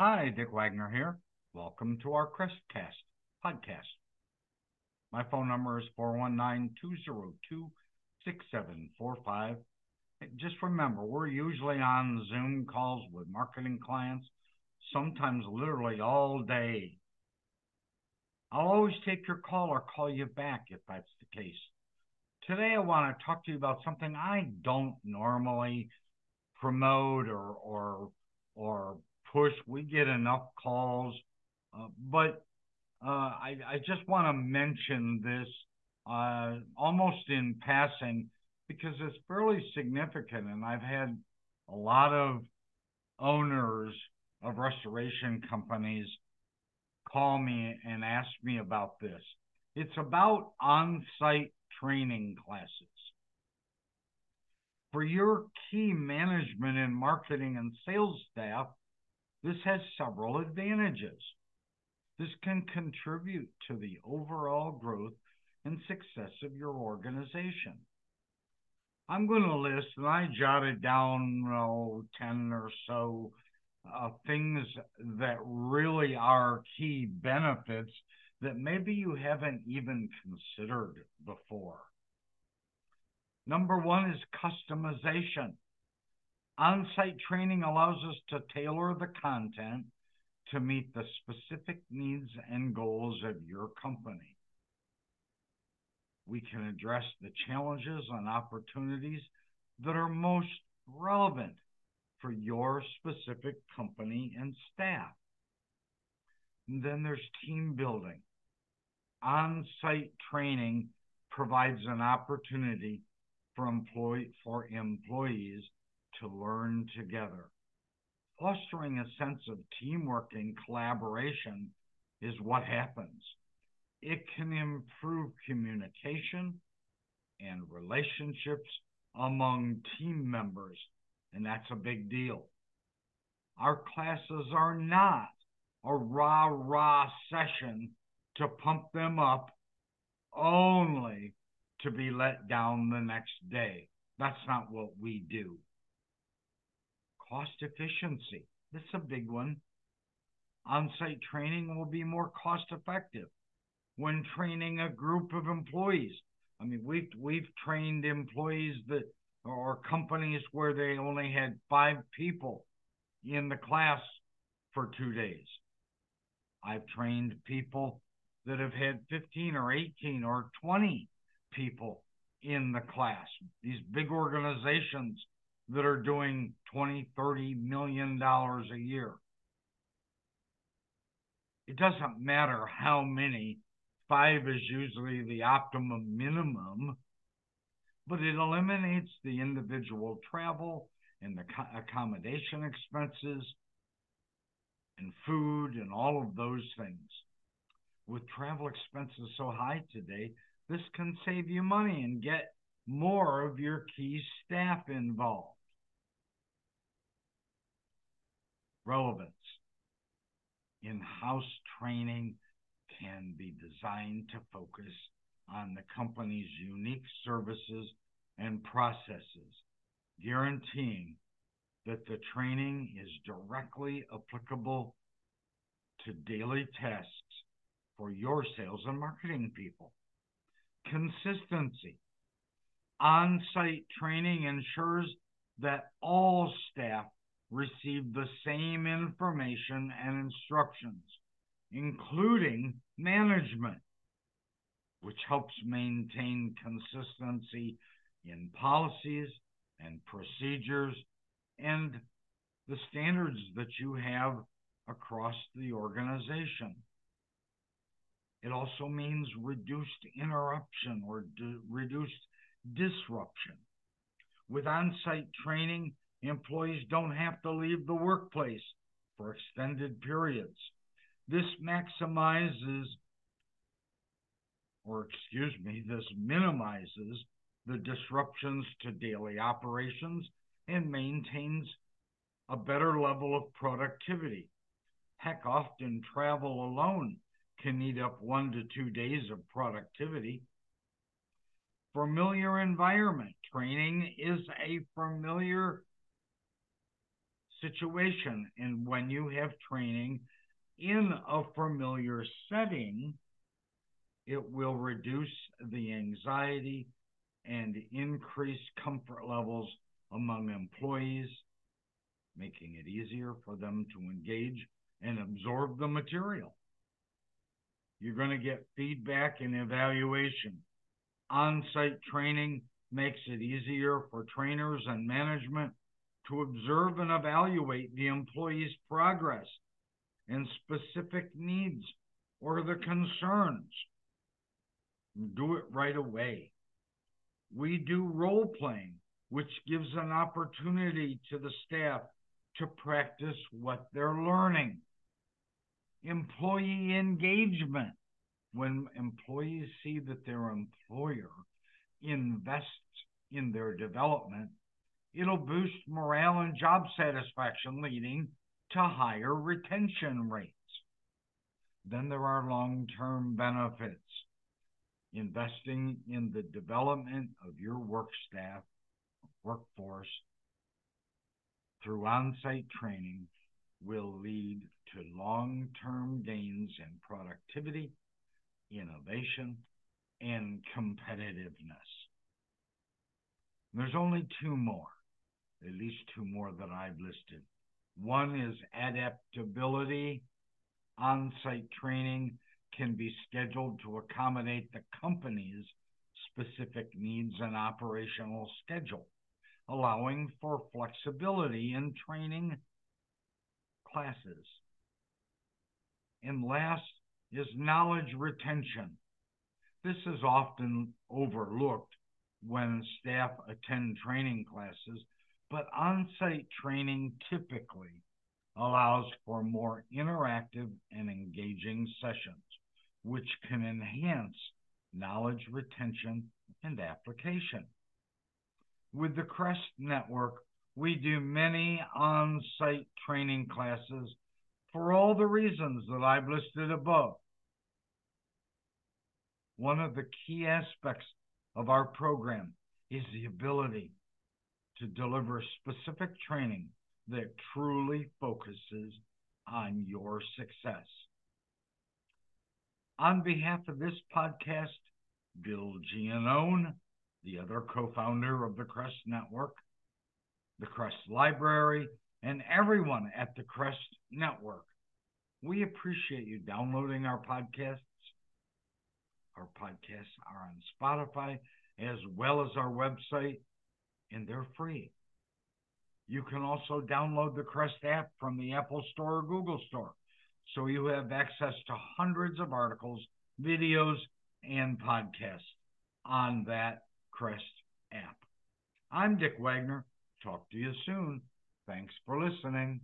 Hi, Dick Wagner here. Welcome to our Crestcast podcast. My phone number is 419 202 6745. Just remember, we're usually on Zoom calls with marketing clients, sometimes literally all day. I'll always take your call or call you back if that's the case. Today, I want to talk to you about something I don't normally promote or, or, or push. We get enough calls, uh, but uh, I, I, just want to mention this uh, almost in passing because it's fairly significant, and I've had a lot of owners of restoration companies call me and ask me about this. It's about on site training classes. For your key management and marketing and sales staff, this has several advantages. This can contribute to the overall growth and success of your organization. I'm going to list, and I jotted down oh, 10 or so uh, things that really are key benefits that maybe you haven't even considered before. Number one is customization. On-site training allows us to tailor the content to meet the specific needs and goals of your company. We can address the challenges and opportunities that are most relevant for your specific company and staff. And then there's team building. On-site training provides an opportunity for, employee, for employees to learn together. Fostering a sense of teamwork and collaboration is what happens. It can improve communication and relationships among team members, and that's a big deal. Our classes are not a rah rah session to pump them up only to be let down the next day. That's not what we do cost efficiency. This is a big one. On-site training will be more cost effective when training a group of employees. I mean, we've we've trained employees that or companies where they only had five people in the class for two days. I've trained people that have had 15 or 18 or 20 people in the class. These big organizations that are doing 20, 30 million dollars a year. It doesn't matter how many, five is usually the optimum minimum, but it eliminates the individual travel and the accommodation expenses and food and all of those things. With travel expenses so high today, this can save you money and get more of your key staff involved. Relevance. In-house training can be designed to focus on the company's unique services and processes, guaranteeing that the training is directly applicable to daily tasks for your sales and marketing people. Consistency. On-site training ensures that all staff receive the same information and instructions, including management, which helps maintain consistency in policies and procedures and the standards that you have across the organization. It also means reduced interruption or reduced disruption. With on site training, Employees don't have to leave the workplace for extended periods. This maximizes, or excuse me, this minimizes the disruptions to daily operations and maintains a better level of productivity. Heck, often travel alone can eat up one to two days of productivity. Familiar environment training is a familiar situation. And when you have training in a familiar setting, it will reduce the anxiety and increase comfort levels among employees, making it easier for them to engage and absorb the material. You're going to get feedback and evaluation. On site training makes it easier for trainers and management to observe and evaluate the employee's progress and specific needs or the concerns. Do it right away. We do role playing, which gives an opportunity to the staff to practice what they're learning. Employee engagement. When employees see that their employer invests in their development, it'll boost morale and job satisfaction, leading to higher retention rates. Then there are long term benefits. Investing in the development of your work staff, workforce through on site training will lead to long term gains in productivity, innovation, and competitiveness. There's only two more, at least two more that I've listed. One is adaptability. On site training can be scheduled to accommodate the company's specific needs and operational schedule, allowing for flexibility in training classes. And last is knowledge retention. This is often overlooked when staff attend training classes, but on site training typically allows for more interactive and engaging sessions, which can enhance knowledge retention and application. With the CREST network, we do many on site training classes for all the reasons that I've listed above. One of the key aspects of our program is the ability to deliver specific training that truly focuses on your success. On behalf of this podcast, Bill Giannone, the other co founder of the CREST Network, the CREST Library, and everyone at the CREST Network, we appreciate you downloading our podcasts. Our podcasts are on Spotify as well as our website, and they're free. You can also download the Crest app from the Apple Store or Google Store, so you have access to hundreds of articles, videos, and podcasts on that Crest app. I'm Dick Wagner. Talk to you soon. Thanks for listening.